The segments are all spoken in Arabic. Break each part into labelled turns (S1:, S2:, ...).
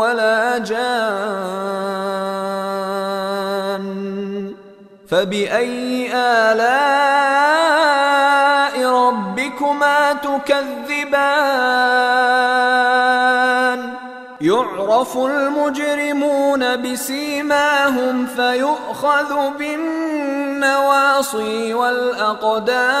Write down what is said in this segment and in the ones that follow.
S1: ولا جان فبأي آلاء ربكما تكذبان؟ يعرف المجرمون بسيماهم فيؤخذ بالنواصي والأقدام.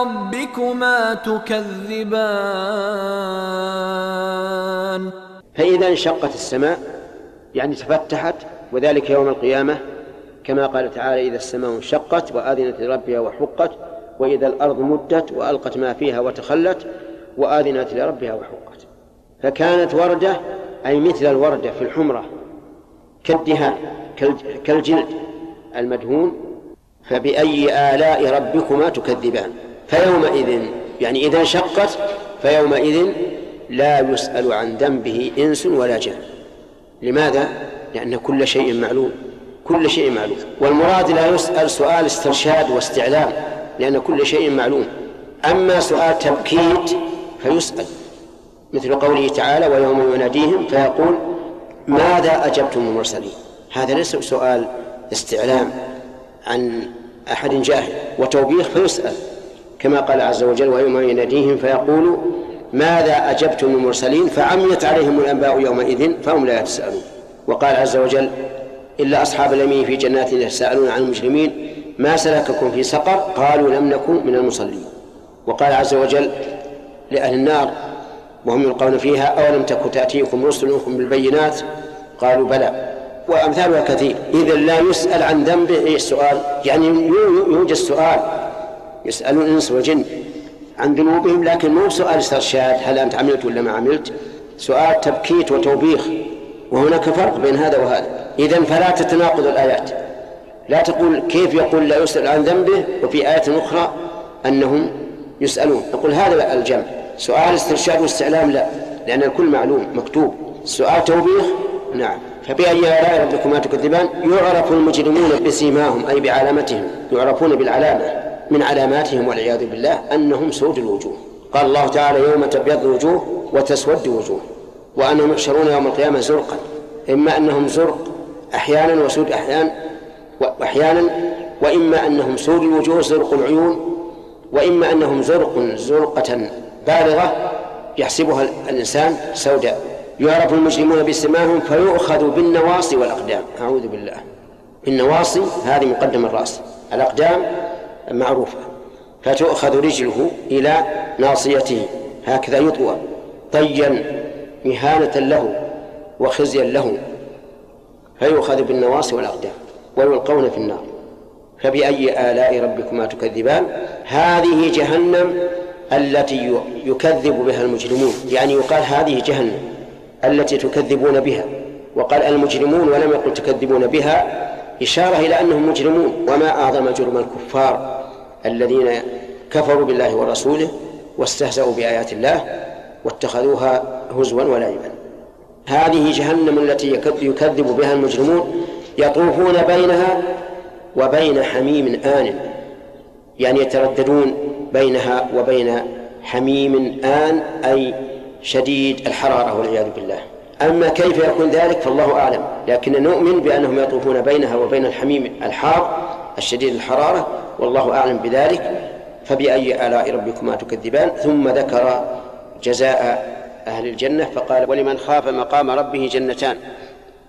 S1: ربكما تكذبان.
S2: فإذا انشقت السماء يعني تفتحت وذلك يوم القيامة كما قال تعالى إذا السماء انشقت وآذنت لربها وحقت وإذا الأرض مدت وألقت ما فيها وتخلت وآذنت لربها وحقت. فكانت وردة أي مثل الوردة في الحمرة كالدهان كالجلد المدهون فبأي آلاء ربكما تكذبان؟ فيومئذ يعني إذا انشقت فيومئذ لا يسأل عن ذنبه إنس ولا جان. لماذا؟ لأن كل شيء معلوم كل شيء معلوم. والمراد لا يسأل سؤال استرشاد واستعلام لأن كل شيء معلوم. أما سؤال تبكيت فيسأل مثل قوله تعالى ويوم يناديهم فيقول ماذا أجبتم المرسلين؟ هذا ليس سؤال استعلام عن أحد جاهل. وتوبيخ فيسأل. كما قال عز وجل ويوم يناديهم فيقول ماذا أجبتم المرسلين فعميت عليهم الأنباء يومئذ فهم لا يتساءلون. وقال عز وجل إلا أصحاب اليمين في جنات يتساءلون عن المجرمين ما سلككم في سقر؟ قالوا لم نكن من المصلين. وقال عز وجل لأهل النار وهم يلقون فيها أولم تك تأتيكم رسلكم بالبينات؟ قالوا بلى. وأمثالها كثير. إذا لا يسأل عن ذنبه إيه السؤال؟ يعني يوجد سؤال. يسألون الإنس والجن عن ذنوبهم لكن مو سؤال استرشاد هل أنت عملت ولا ما عملت. سؤال تبكيت وتوبيخ وهناك فرق بين هذا وهذا. إذا فلا تتناقض الآيات. لا تقول كيف يقول لا يسأل عن ذنبه وفي آية أخرى أنهم يسألون. نقول هذا الجمع. سؤال استرشاد واستعلام لا لأن الكل معلوم مكتوب. سؤال توبيخ نعم. فبأي آلاء ربكما تكذبان؟ يعرف المجرمون بسيماهم أي بعلامتهم. يعرفون بالعلامة. من علاماتهم والعياذ بالله أنهم سود الوجوه. قال الله تعالى يوم تبيض وجوه وتسود وجوه وأنهم يحشرون يوم القيامة زرقا. إما أنهم زرق أحيانا وسود أحيانا وأحيانا وإما أنهم سود الوجوه زرق العيون وإما أنهم زرق زرقة بالغة يحسبها الإنسان سوداء. يعرف المجرمون بسماهم فيؤخذ بالنواصي والأقدام. أعوذ بالله. بالنواصي هذه مقدم الرأس. الأقدام معروفة. فتؤخذ رجله إلى ناصيته. هكذا يطوى. طيا إهانة له وخزيا له. فيؤخذ بالنواصي والأقدام ويلقون في النار. فبأي آلاء ربكما تكذبان؟ هذه جهنم التي يكذب بها المجرمون. يعني يقال هذه جهنم التي تكذبون بها. وقال المجرمون ولم يقل تكذبون بها إشارة إلى أنهم مجرمون. وما أعظم جرم الكفار الذين كفروا بالله ورسوله واستهزأوا بآيات الله واتخذوها هزوا ولعبا. هذه جهنم التي يكذب بها المجرمون يطوفون بينها وبين حميم آن. يعني يترددون بينها وبين حميم آن أي شديد الحرارة والعياذ بالله. أما كيف يكون ذلك فالله أعلم لكن نؤمن بأنهم يطوفون بينها وبين الحميم الحار الشديد الحرارة والله أعلم بذلك. فبأي آلاء ربكما تكذبان. ثم ذكر جزاء أهل الجنة فقال ولمن خاف مقام ربه جنتان.